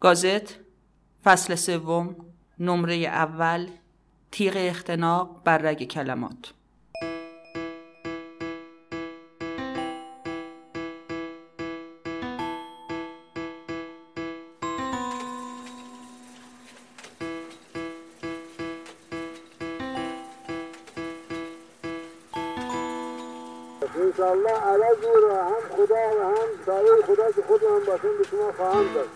گازت فصل سوم نمره اول تیغ اختناق بر رگ کلمات. انشالله عوض رو هم خدا و هم برای خدا که خود هم باشن به شما خواهم داد.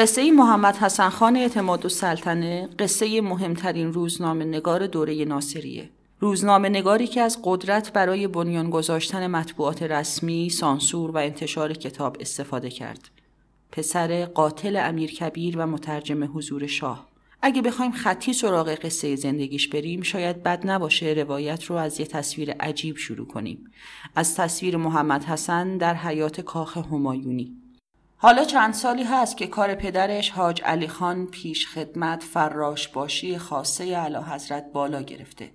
قصه محمد حسن خان اعتماد و سلطنه قصه مهمترین روزنامه نگار دوره ناصریه. روزنامه نگاری که از قدرت برای بنیان گذاشتن مطبوعات رسمی، سانسور و انتشار کتاب استفاده کرد. پسر قاتل امیر کبیر و مترجم حضور شاه. اگه بخوایم خطی سراغ قصه زندگیش بریم شاید بد نباشه روایت رو از یه تصویر عجیب شروع کنیم. از تصویر محمد حسن در حیات کاخ همایونی. حالا چند سالی هست که کار پدرش حاج علی خان پیش خدمت فراش باشی خاصه علا حضرت بالا گرفته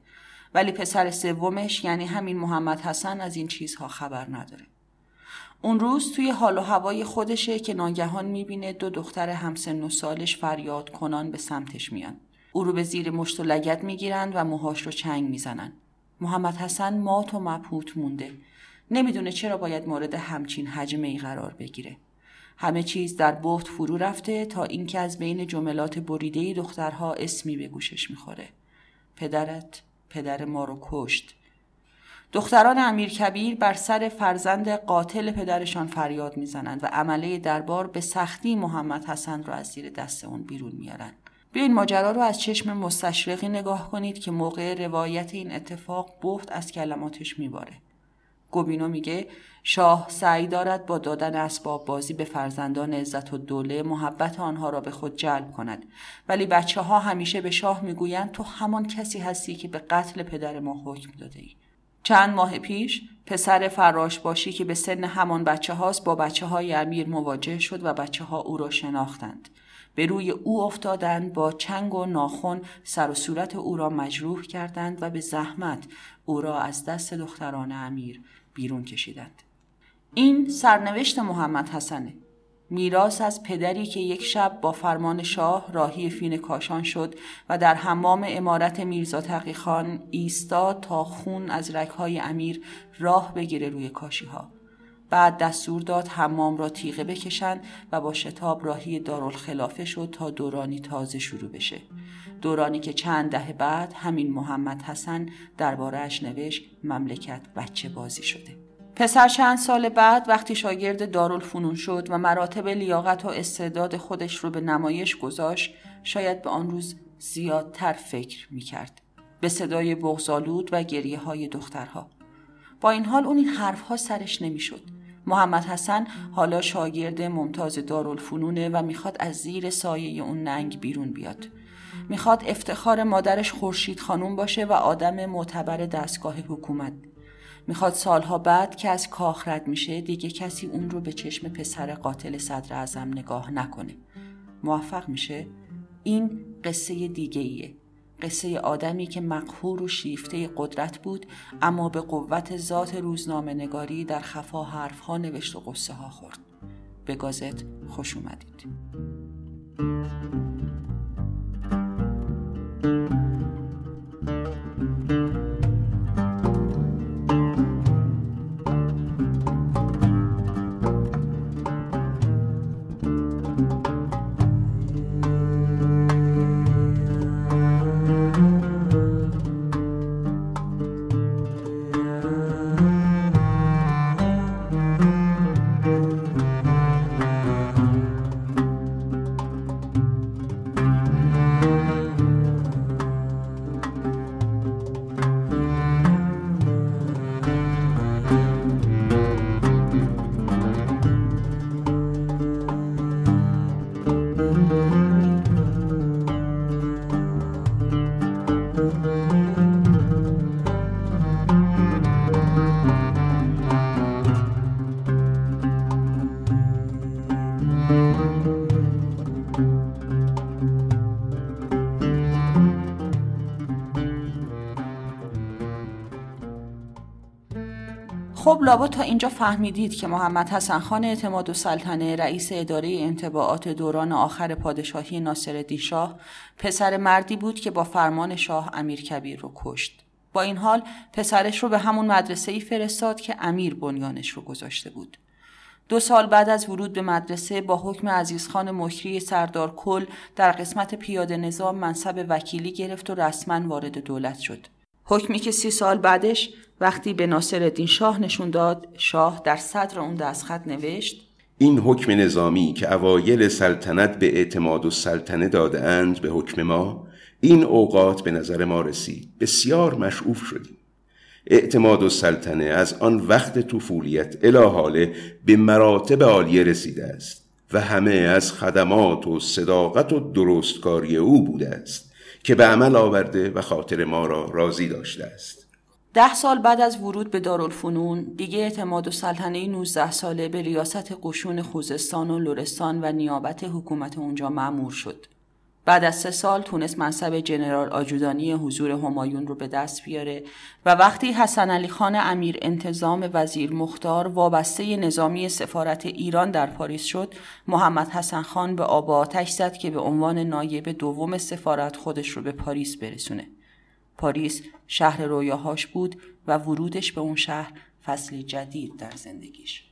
ولی پسر سومش یعنی همین محمد حسن از این چیزها خبر نداره. اون روز توی حال و هوای خودشه که ناگهان می‌بینه دو دختر همسن و سالش فریاد کنان به سمتش میان. او رو به زیر مشت و لگت می‌گیرند و موهاش رو چنگ می‌زنن. محمد حسن مات و مبهوت مونده. نمی‌دونه چرا باید مورد همچین حجمه ای قرار بگیره. همه چیز در بحت فرو رفته تا اینکه از بین جملات بریده دخترها اسمی به گوشش می‌خوره. پدرت پدر ما رو کشت. دختران امیر کبیر بر سر فرزند قاتل پدرشان فریاد می‌زنند و عمله دربار به سختی محمد حسن را از زیر دست اون بیرون میارن. بیاین ماجرا رو از چشم مستشرقی نگاه کنید که موقع روایت این اتفاق بحت از کلماتش میباره. گوبینو میگه شاه سعی دارد با دادن اسباب بازی به فرزندان عزت و دوله محبت آنها را به خود جلب کند ولی بچه ها همیشه به شاه می‌گویند تو همان کسی هستی که به قتل پدر ما حکم داده ای. چند ماه پیش پسر فراش باشی که به سن همان بچه هاست با بچه های امیر مواجه شد و بچه ها او را شناختند. به روی او افتادند با چنگ و ناخن سر و صورت او را مجروح کردند و به زحمت او را از دست دختران امیر بیرون کشیدند. این سرنوشت محمد حسنه. میراث از پدری که یک شب با فرمان شاه راهی فین کاشان شد و در حمام امارت میرزا تقی خان ایستاد تا خون از رکهای امیر راه بگیره روی کاشی ها. بعد دستور داد حمام را تیغه بکشند و با شتاب راهی دارالخلافه شد تا دورانی تازه شروع بشه. دورانی که چند دهه بعد همین محمد حسن دربارهش نوشت مملکت بچه بازی شده. پسر چند سال بعد وقتی شاگرد دارالفنون شد و مراتب لیاقت و استعداد خودش رو به نمایش گذاشت شاید به آن روز زیادتر فکر می کرد. به صدای بغزالود و گریه های دخترها. با این حال اون این حرفها سرش نمی‌شد. محمد حسن حالا شاگرد ممتاز دارالفنونه و می‌خواد از زیر سایه اون ننگ بیرون بیاد. می‌خواد افتخار مادرش خورشید خانوم باشه و آدم معتبر دستگاه حکومت. می‌خواد سالها بعد که از کاخ رد میشه دیگه کسی اون رو به چشم پسر قاتل صدر ازم نگاه نکنه. موفق میشه؟ این قصه دیگه ایه. قصه آدمی که مقهور و شیفته قدرت بود اما به قوت ذات روزنامه نگاری در خفا حرفها نوشت و قصه ها خورد. به گازت خوش اومدید. خب لابا تا اینجا فهمیدید که محمد حسن خان اعتماد و سلطنه رئیس اداره انتباعات دوران آخر پادشاهی ناصر شاه پسر مردی بود که با فرمان شاه امیر کبیر رو کشت. با این حال پسرش رو به همون مدرسه ای فرستاد که امیر بنیانش رو گذاشته بود. دو سال بعد از ورود به مدرسه با حکم عزیزخان مکری سردار کل در قسمت پیاده نظام منصب وکیلی گرفت و رسما وارد دولت شد. حکمی که سی سال بعدش وقتی به ناصر شاه نشون داد شاه در صدر اون دستخط نوشت این حکم نظامی که اوایل سلطنت به اعتماد و سلطنه دادهاند به حکم ما این اوقات به نظر ما رسید بسیار مشعوف شدیم اعتماد و سلطنه از آن وقت طفولیت الی به مراتب عالیه رسیده است و همه از خدمات و صداقت و درستکاری او بوده است که به عمل آورده و خاطر ما را راضی داشته است ده سال بعد از ورود به دارالفنون دیگه اعتماد و سلطنه 19 ساله به ریاست قشون خوزستان و لرستان و نیابت حکومت اونجا معمور شد. بعد از سه سال تونست منصب جنرال آجودانی حضور همایون رو به دست بیاره و وقتی حسن علی خان امیر انتظام وزیر مختار وابسته نظامی سفارت ایران در پاریس شد محمد حسن خان به آب آتش زد که به عنوان نایب دوم سفارت خودش رو به پاریس برسونه. پاریس شهر رویاهاش بود و ورودش به اون شهر فصلی جدید در زندگیش.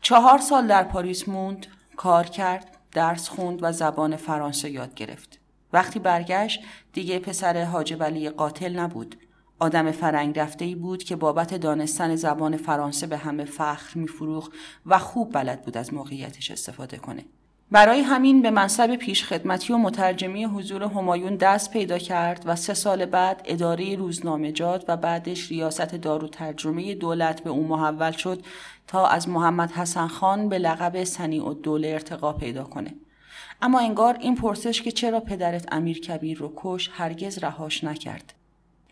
چهار سال در پاریس موند کار کرد درس خوند و زبان فرانسه یاد گرفت. وقتی برگشت دیگه پسر حاج ولی قاتل نبود. آدم فرنگ رفته ای بود که بابت دانستن زبان فرانسه به همه فخر میفروخ و خوب بلد بود از موقعیتش استفاده کنه. برای همین به منصب پیشخدمتی و مترجمی حضور همایون دست پیدا کرد و سه سال بعد اداره روزنامجات و بعدش ریاست دارو ترجمه دولت به او محول شد تا از محمد حسن خان به لقب سنی و دوله ارتقا پیدا کنه. اما انگار این پرسش که چرا پدرت امیر کبیر رو کش هرگز رهاش نکرد.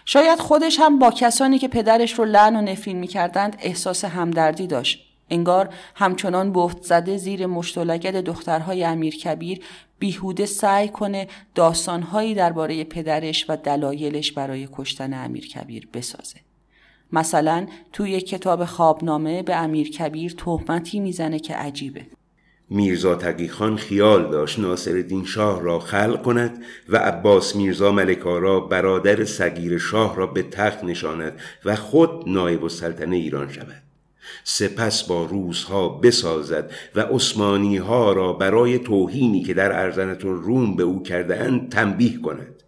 شاید خودش هم با کسانی که پدرش رو لعن و نفرین می‌کردند احساس همدردی داشت. انگار همچنان بفت زده زیر مشتلگد دخترهای امیر کبیر بیهوده سعی کنه داستانهایی درباره پدرش و دلایلش برای کشتن امیر کبیر بسازه. مثلا توی کتاب خوابنامه به امیر کبیر تهمتی می‌زنه که عجیبه. میرزا تقیخان خیال داشت ناصرالدین شاه را خلق کند و عباس میرزا ملکارا برادر سگیر شاه را به تخت نشاند و خود نایب السلطنه ایران شود. سپس با روزها بسازد و عثمانی ها را برای توهینی که در ارزنت روم به او کرده تنبیه کند.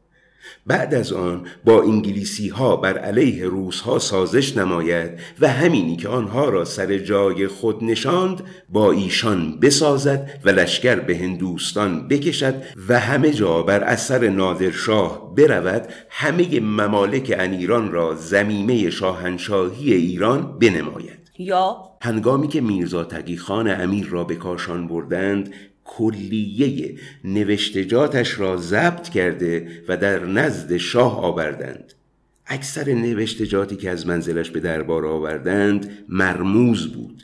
بعد از آن با انگلیسی ها بر علیه روس ها سازش نماید و همینی که آنها را سر جای خود نشاند با ایشان بسازد و لشکر به هندوستان بکشد و همه جا بر اثر نادرشاه برود همه ممالک انیران را زمیمه شاهنشاهی ایران بنماید. یا هنگامی که میرزا تقی خان امیر را به کاشان بردند کلیه نوشتجاتش را ضبط کرده و در نزد شاه آوردند. اکثر نوشتجاتی که از منزلش به دربار آوردند مرموز بود.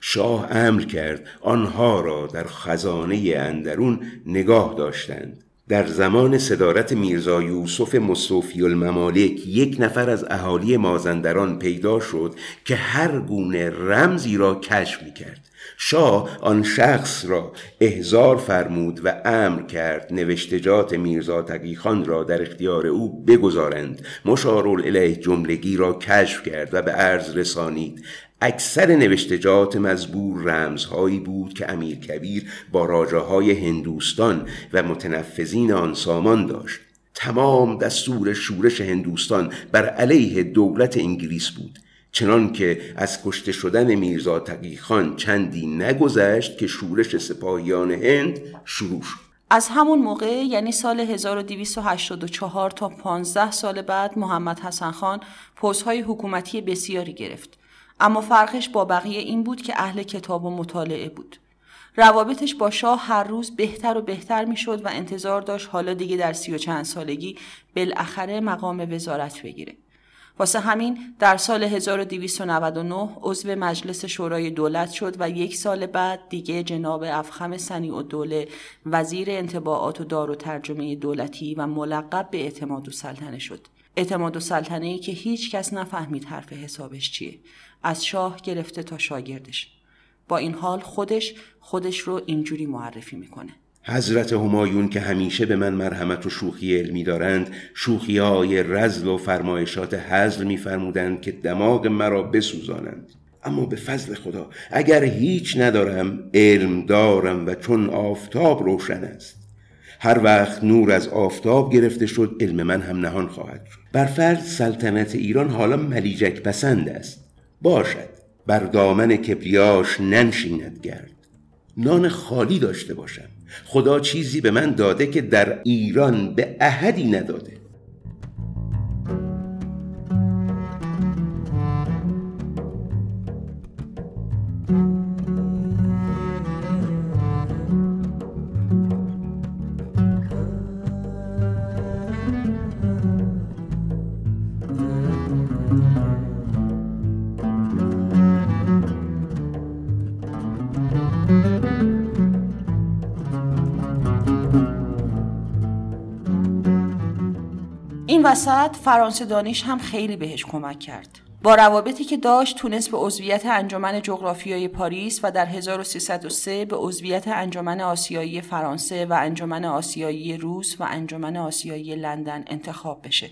شاه امر کرد آنها را در خزانه اندرون نگاه داشتند. در زمان صدارت میرزا یوسف مصطفی الممالک یک نفر از اهالی مازندران پیدا شد که هر گونه رمزی را کشف می کرد شاه آن شخص را احزار فرمود و امر کرد نوشتجات میرزا تقیخان را در اختیار او بگذارند. مشارل جملگی را کشف کرد و به عرض رسانید. اکثر نوشتجات مزبور رمزهایی بود که امیر کبیر با راجه های هندوستان و متنفذین آن سامان داشت. تمام دستور شورش هندوستان بر علیه دولت انگلیس بود چنان که از کشته شدن میرزا تقی خان چندی نگذشت که شورش سپاهیان هند شروع شد. از همون موقع یعنی سال 1284 تا 15 سال بعد محمد حسن خان پستهای حکومتی بسیاری گرفت. اما فرقش با بقیه این بود که اهل کتاب و مطالعه بود روابطش با شاه هر روز بهتر و بهتر می‌شد و انتظار داشت حالا دیگه در سی و چند سالگی بالاخره مقام وزارت بگیره واسه همین در سال 1299 عضو مجلس شورای دولت شد و یک سال بعد دیگه جناب افخم سنی و دوله وزیر انتباعات و دار و ترجمه دولتی و ملقب به اعتماد و سلطنه شد. اعتماد و سلطنه ای که هیچ کس نفهمید حرف حسابش چیه. از شاه گرفته تا شاگردش. با این حال خودش خودش رو اینجوری معرفی می‌کنه. حضرت همایون که همیشه به من مرحمت و شوخی علمی دارند شوخی های رزل و فرمایشات حزل میفرمودند که دماغ مرا بسوزانند. اما به فضل خدا اگر هیچ ندارم علم دارم و چون آفتاب روشن است. هر وقت نور از آفتاب گرفته شد علم من هم نهان خواهد شد. بر فرض سلطنت ایران حالا ملیجک پسند است. باشد بر دامن کبریاش ننشیند گرد. نان خالی داشته باشم. خدا چیزی به من داده که در ایران به احدی نداده. وسط فرانسه دانش هم خیلی بهش کمک کرد. با روابطی که داشت تونست به عضویت انجمن جغرافیای پاریس و در 1303 به عضویت انجمن آسیایی فرانسه و انجمن آسیایی روس و انجمن آسیایی لندن انتخاب بشه.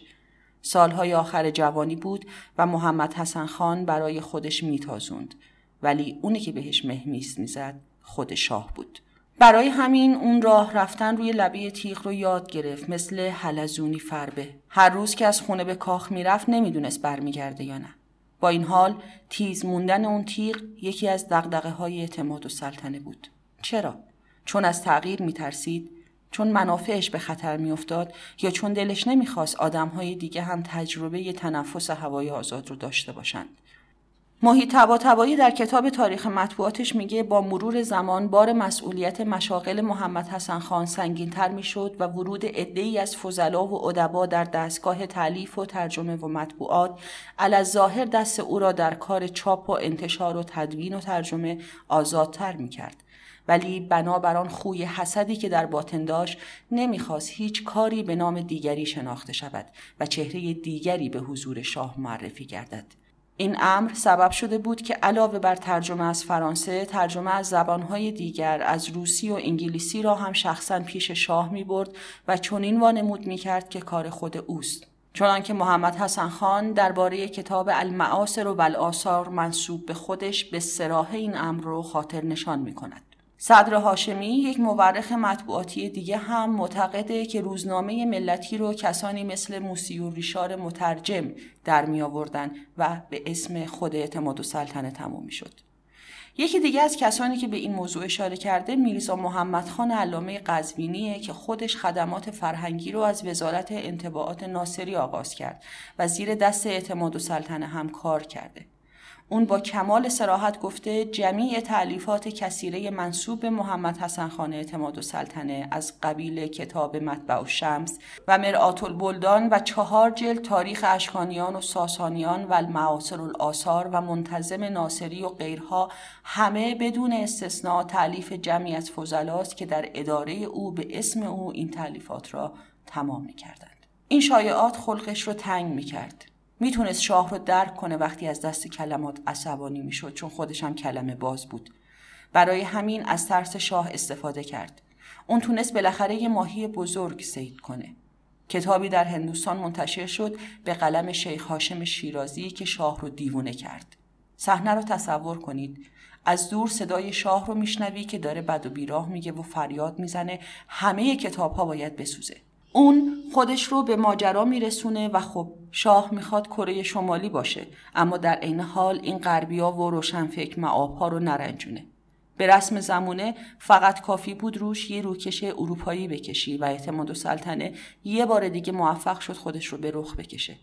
سالهای آخر جوانی بود و محمد حسن خان برای خودش میتازوند ولی اونی که بهش مهمیست می‌زد خود شاه بود. برای همین اون راه رفتن روی لبه تیغ رو یاد گرفت مثل حلزونی فربه. هر روز که از خونه به کاخ می‌رفت نمی‌دونست برمیگرده یا نه. با این حال تیز موندن اون تیغ یکی از دقدقه های اعتماد و سلطنه بود. چرا؟ چون از تغییر میترسید چون منافعش به خطر میافتاد یا چون دلش نمی‌خواست آدمهای دیگه هم تجربه تنفس هوای آزاد رو داشته باشند. ماهی تبا تبایی در کتاب تاریخ مطبوعاتش میگه با مرور زمان بار مسئولیت مشاغل محمد حسن خان سنگین تر می‌شد و ورود ای از فضلا و ادبا در دستگاه تعلیف و ترجمه و مطبوعات علا ظاهر دست او را در کار چاپ و انتشار و تدوین و ترجمه آزادتر می‌کرد. ولی بنابر آن خوی حسدی که در باطن داشت نمی‌خواست هیچ کاری به نام دیگری شناخته شود و چهره دیگری به حضور شاه معرفی گردد. این امر سبب شده بود که علاوه بر ترجمه از فرانسه ترجمه از زبانهای دیگر از روسی و انگلیسی را هم شخصا پیش شاه می برد و چنین وانمود می کرد که کار خود اوست چنانکه محمد حسن خان درباره کتاب المعاصر و والآثار منصوب به خودش به سراح این امر رو خاطر نشان می کند. صدر هاشمی یک مورخ مطبوعاتی دیگه هم معتقده که روزنامه ملتی رو کسانی مثل موسی و ریشار مترجم در می آوردن و به اسم خود اعتماد و سلطنه تموم می شد. یکی دیگه از کسانی که به این موضوع اشاره کرده میرزا محمد خان علامه قزوینیه که خودش خدمات فرهنگی رو از وزارت انتباعات ناصری آغاز کرد و زیر دست اعتماد و سلطنه هم کار کرده. اون با کمال سراحت گفته جمیع تعلیفات کثیره منصوب محمد حسن خان اعتماد و سلطنه از قبیل کتاب مطبع و شمس و مرآت البلدان و چهار جلد تاریخ اشکانیان و ساسانیان و المعاصر الآثار و منتظم ناصری و غیرها همه بدون استثناء تعلیف جمعی از فضلاست که در اداره او به اسم او این تعلیفات را تمام می کردند. این شایعات خلقش رو تنگ می کرد. می‌تونست شاه رو درک کنه وقتی از دست کلمات عصبانی می‌شد چون خودش هم کلمه باز بود. برای همین از ترس شاه استفاده کرد. اون تونست بالاخره یه ماهی بزرگ سید کنه. کتابی در هندوستان منتشر شد به قلم شیخ هاشم شیرازی که شاه رو دیوونه کرد. صحنه رو تصور کنید. از دور صدای شاه رو میشنوی که داره بد و بیراه میگه و فریاد می‌زنه. همه کتاب ها باید بسوزه. اون خودش رو به ماجرا میرسونه و خب شاه می‌خواد کره شمالی باشه اما در عین حال این غربیا و روشنفکر معابها رو نرنجونه. به رسم زمونه فقط کافی بود روش یه روکش اروپایی بکشی و اعتماد و سلطنه یه بار دیگه موفق شد خودش رو به رخ بکشه.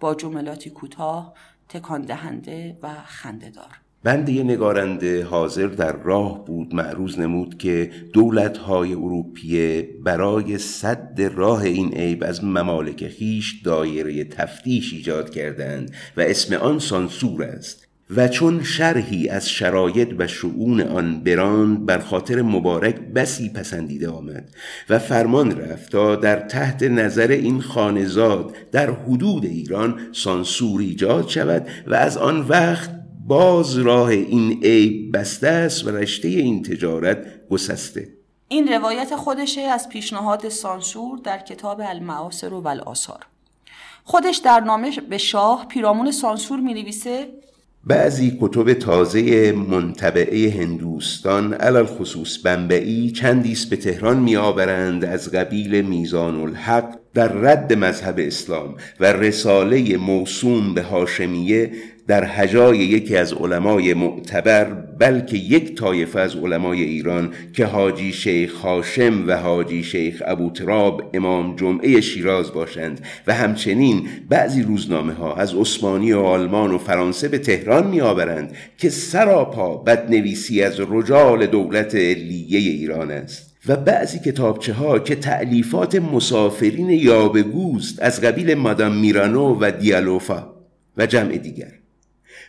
با جملاتی کوتاه تکان دهنده و خندهدار. بنده نگارنده حاضر در راه بود معروض نمود که دولتهای اروپیه برای صد راه این عیب از ممالک خیش دایره تفتیش ایجاد کردند و اسم آن سانسور است. و چون شرحی از شرایط و شعون آن براند بر خاطر مبارک بسی پسندیده آمد و فرمان رفت تا در تحت نظر این خانزاد در حدود ایران سانسور ایجاد شود و از آن وقت باز راه این عیب بسته است و رشته این تجارت گسسته. این روایت خودشه از پیشنهاد سانسور در کتاب المعاصر و والآثار خودش در نامه به شاه پیرامون سانسور می نویسه بعضی کتب تازه منطبعه هندوستان علال خصوص بنبعی چندیست به تهران می آورند از قبیل میزان الحق در رد مذهب اسلام و رساله موسوم به هاشمیه در هجای یکی از علمای معتبر بلکه یک طایفه از علمای ایران که حاجی شیخ هاشم و حاجی شیخ ابوتراب امام جمعه شیراز باشند و همچنین بعضی روزنامه ها از عثمانی و آلمان و فرانسه به تهران می آورند که سراپا بدنویسی از رجال دولت علیه ایران است. و بعضی کتابچه ها که تعلیفات مسافرین یابگوست از قبیل مادام میرانو و دیالوفا و جمع دیگر.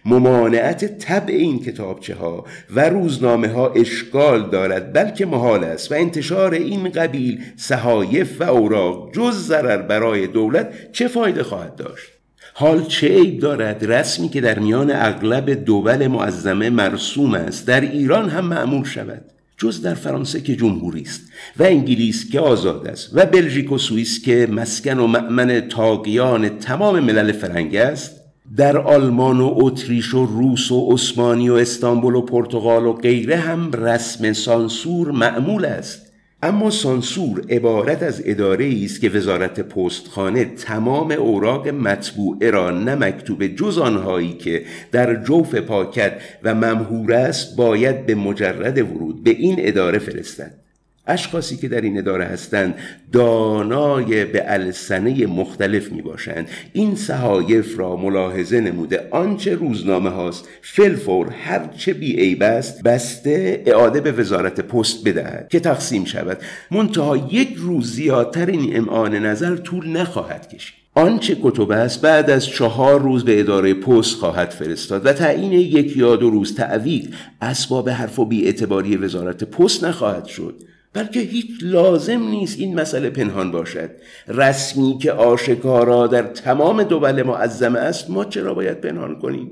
ممانعت طبع این کتابچه ها و روزنامه ها اشکال دارد بلکه محال است و انتشار این قبیل صحایف و اوراق جز ضرر برای دولت چه فایده خواهد داشت؟ حال چه عیب دارد؟ رسمی که در میان اغلب دول معظمه مرسوم است در ایران هم معمول شود. جز در فرانسه که جمهوری است و انگلیس که آزاد است و بلژیک و سوئیس که مسکن و مأمن تاقیان تمام ملل فرنگ است در آلمان و اتریش و روس و عثمانی و استانبول و پرتغال و غیره هم رسم سانسور معمول است. اما سانسور عبارت از اداره است که وزارت پستخانه تمام اوراق مطبوعه را نه مکتوب جز آنهایی که در جوف پاکت و ممهور است باید به مجرد ورود به این اداره فرستد. اشخاصی که در این اداره هستند دانای به السنه مختلف می باشند این صحایف را ملاحظه نموده. آنچه روزنامه هاست فلفور هر چه بی عیب است بسته اعاده به وزارت پست بدهد که تقسیم شود. منتها یک روز زیادتر این امعان نظر طول نخواهد کشید. آنچه کتب است بعد از چهار روز به اداره پست خواهد فرستاد و تعیین یک یا دو روز تعویق اسباب حرف و اعتباری وزارت پست نخواهد شد. بلکه هیچ لازم نیست این مسئله پنهان باشد. رسمی که آشکارا در تمام دول معظمه است ما چرا باید پنهان کنیم؟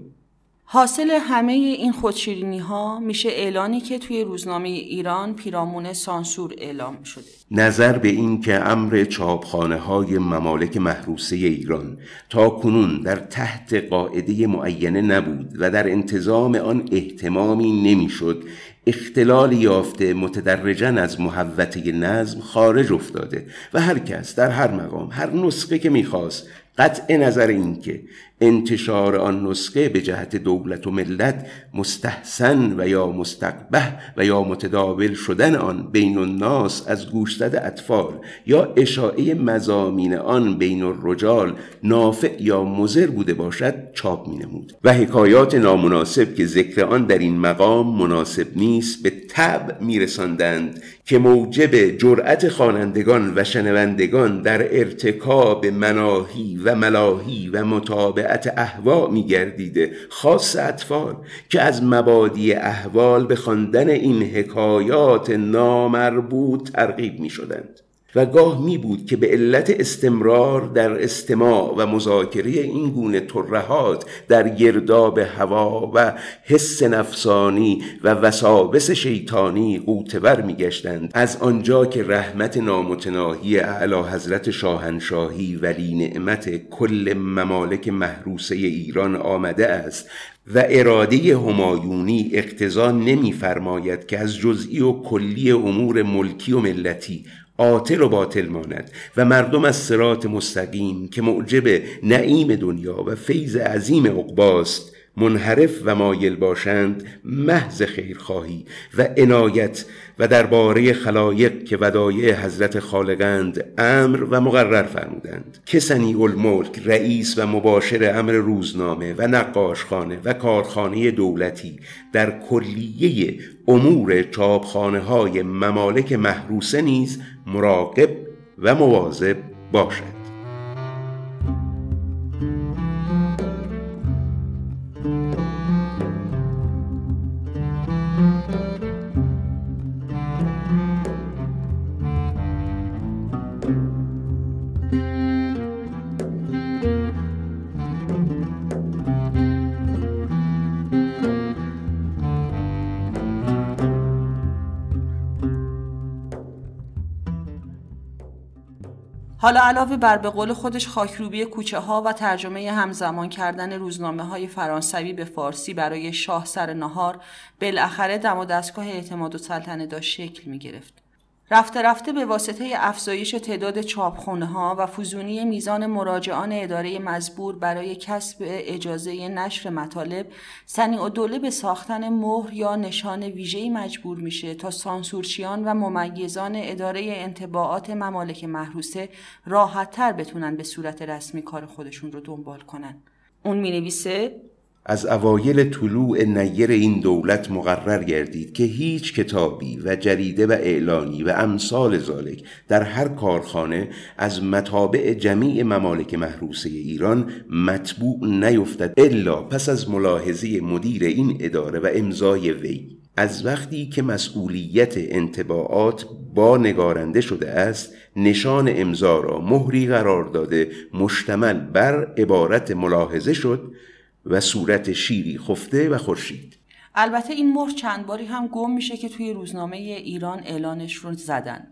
حاصل همه این خودشیرینی ها میشه اعلانی که توی روزنامه ایران پیرامون سانسور اعلام شده. نظر به این که امر چاپخانه های ممالک محروسه ایران تا کنون در تحت قاعده معینه نبود و در انتظام آن احتمامی نمی‌شد اختلال یافته متدرجا از محوته نظم خارج افتاده و هر کس در هر مقام هر نسخه که می‌خواست قطع نظر اینکه انتشار آن نسخه به جهت دولت و ملت مستحسن و یا مستقبه و یا متداول شدن آن بین الناس از گوشزد اطفال یا اشاعه مزامین آن بین الرجال نافع یا مزر بوده باشد چاپ می نمود و حکایات نامناسب که ذکر آن در این مقام مناسب نیست به تب می رساندند که موجب جرأت خوانندگان و شنوندگان در ارتکاب مناهی و ملاهی و مطابعت احوا میگردیده خاص اطفال که از مبادی احوال به خواندن این حکایات نامربوط ترغیب می شدند و گاه می بود که به علت استمرار در استماع و مذاکره این گونه ترهات در گرداب هوا و حس نفسانی و وسابس شیطانی قوتور می گشتند. از آنجا که رحمت نامتناهی اعلی حضرت شاهنشاهی ولی نعمت کل ممالک محروسه ایران آمده است و اراده همایونی اقتضا نمیفرماید که از جزئی و کلی امور ملکی و ملتی عاطل و باطل ماند و مردم از سرات مستقیم که معجب نعیم دنیا و فیض عظیم عقباست منحرف و مایل باشند محض خیرخواهی و عنایت و درباره خلایق که ودایع حضرت خالقند امر و مقرر فرمودند. کسنی الملک رئیس و مباشر امر روزنامه و نقاشخانه و کارخانه دولتی در کلیه امور چاپخانه های ممالک محروسه نیز مراقب و مواظب باشد. حالا علاوه بر به قول خودش خاکروبی کوچه ها و ترجمه همزمان کردن روزنامه های فرانسوی به فارسی برای شاه سر نهار بالاخره دم و دستگاه اعتماد و سلطنه داشت شکل می گرفت. رفته رفته به واسطه افزایش تعداد چاپخونه ها و فزونی میزان مراجعان اداره مزبور برای کسب اجازه نشر مطالب سنی دوله به ساختن مهر یا نشان ویژه‌ای مجبور میشه تا سانسورچیان و ممیزان اداره انتباعات ممالک محروسه راحتتر بتونن به صورت رسمی کار خودشون رو دنبال کنن. اون می نویسه از اوایل طلوع نیر این دولت مقرر گردید که هیچ کتابی و جریده و اعلانی و امثال زالک در هر کارخانه از مطابع جمیع ممالک محروسه ایران مطبوع نیفتد الا پس از ملاحظه مدیر این اداره و امضای وی. از وقتی که مسئولیت انتباعات با نگارنده شده است نشان امضا را مهری قرار داده مشتمل بر عبارت ملاحظه شد و صورت شیری خفته و خورشید. البته این مهر چند باری هم گم میشه که توی روزنامه ایران اعلانش رو زدن.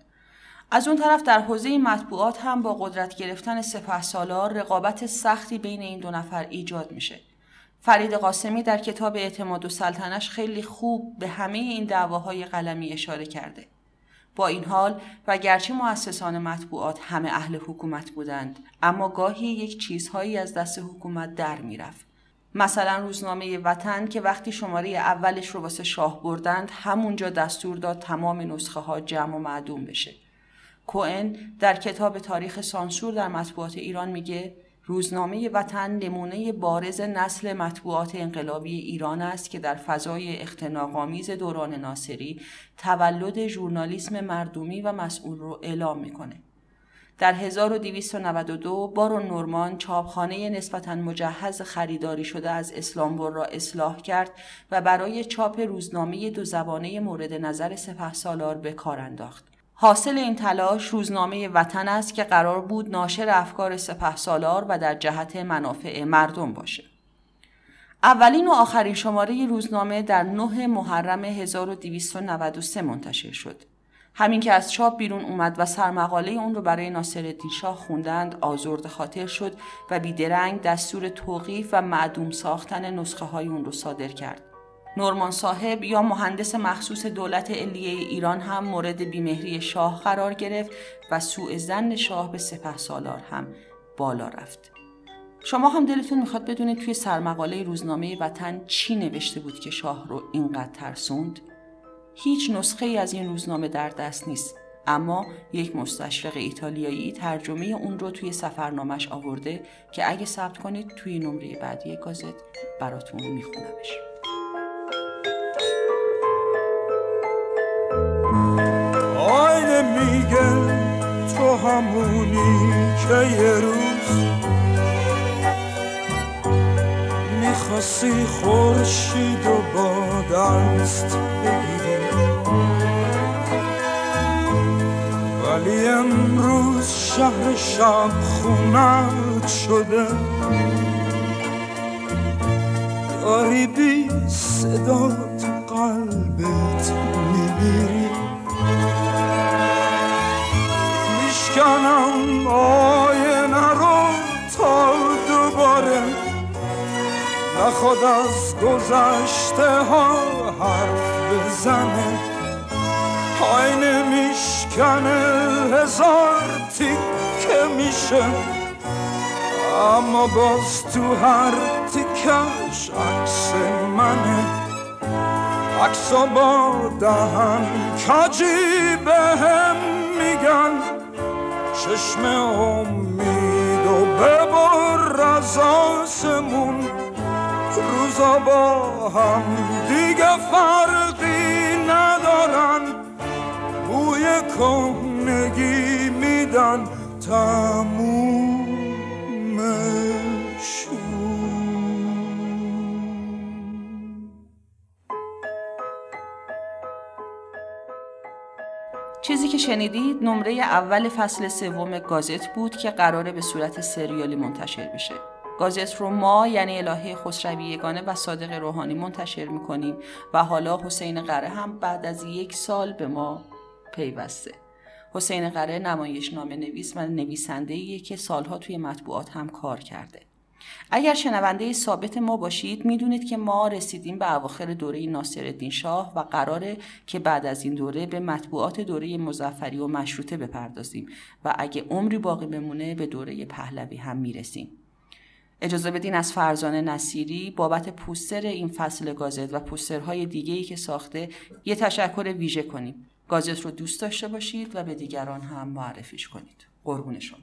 از اون طرف در حوزه مطبوعات هم با قدرت گرفتن سپه سالار رقابت سختی بین این دو نفر ایجاد میشه. فرید قاسمی در کتاب اعتماد و سلطنش خیلی خوب به همه این دعواهای قلمی اشاره کرده. با این حال و گرچه مؤسسان مطبوعات همه اهل حکومت بودند اما گاهی یک چیزهایی از دست حکومت در می‌رفت. مثلا روزنامه وطن که وقتی شماره اولش رو واسه شاه بردند همونجا دستور داد تمام نسخه ها جمع و معدوم بشه. کوئن در کتاب تاریخ سانسور در مطبوعات ایران میگه روزنامه وطن نمونه بارز نسل مطبوعات انقلابی ایران است که در فضای اختناقامیز دوران ناصری تولد ژورنالیسم مردمی و مسئول رو اعلام می‌کنه. در 1292 بارون نورمان چاپخانه نسبتا مجهز خریداری شده از اسلامبور را اصلاح کرد و برای چاپ روزنامه دو زبانه مورد نظر سپه سالار به کار انداخت. حاصل این تلاش روزنامه وطن است که قرار بود ناشر افکار سپه سالار و در جهت منافع مردم باشه. اولین و آخرین شماره روزنامه در 9 محرم 1293 منتشر شد. همین که از چاپ بیرون اومد و سرمقاله اون رو برای ناصر شاه خوندند آزرد خاطر شد و بیدرنگ دستور توقیف و معدوم ساختن نسخه های اون رو صادر کرد. نورمان صاحب یا مهندس مخصوص دولت علیه ایران هم مورد بیمهری شاه قرار گرفت و سوء زن شاه به سپه سالار هم بالا رفت. شما هم دلتون می‌خواد بدونید توی سرمقاله روزنامه وطن چی نوشته بود که شاه رو اینقدر ترسوند؟ هیچ نسخه ای از این روزنامه در دست نیست. اما یک مستشرق ایتالیایی ترجمه اون رو توی سفرنامش آورده که اگه ثبت کنید توی نمره بعدی گازت براتون میخونمش. آینه میگه تو همونی که یه روز می‌خواستی خورشید و با دست بگیری ولی امروز شهر شب خونت شده. داری بی صدا تو قلبت میمیری میشکنم آینه رو تا دوباره. نخواد از گذشته ها حرف بزنه. آینه میشکنه هزار تیکه میشه. اما باز تو هر تیکش عکس منه. عکس با دهن کجی به هم میگن. چشم امید و ببر از آسمون. روزا با هم دیگه فرقی ندارن. بوی کهنگی میدن چیزی که شنیدید نمره اول فصل سوم گازت بود که قراره به صورت سریالی منتشر بشه. گازت رو ما یعنی الهه خسروی یگانه و صادق روحانی منتشر می‌کنیم و حالا حسین قره هم بعد از یک سال به ما پیوسته حسین قره نمایش نامه نویس و نویسنده که سالها توی مطبوعات هم کار کرده. اگر شنونده ثابت ما باشید می‌دونید که ما رسیدیم به اواخر دوره ناصرالدین شاه و قراره که بعد از این دوره به مطبوعات دوره مزفری و مشروطه بپردازیم و اگه عمری باقی بمونه به دوره پهلوی هم می‌رسیم. اجازه بدین از فرزانه نصیری بابت پوستر این فصل گازت و پوسترهای دیگه ای که ساخته یه تشکر ویژه کنیم. گازت رو دوست داشته باشید و به دیگران هم معرفیش کنید. قربون شما.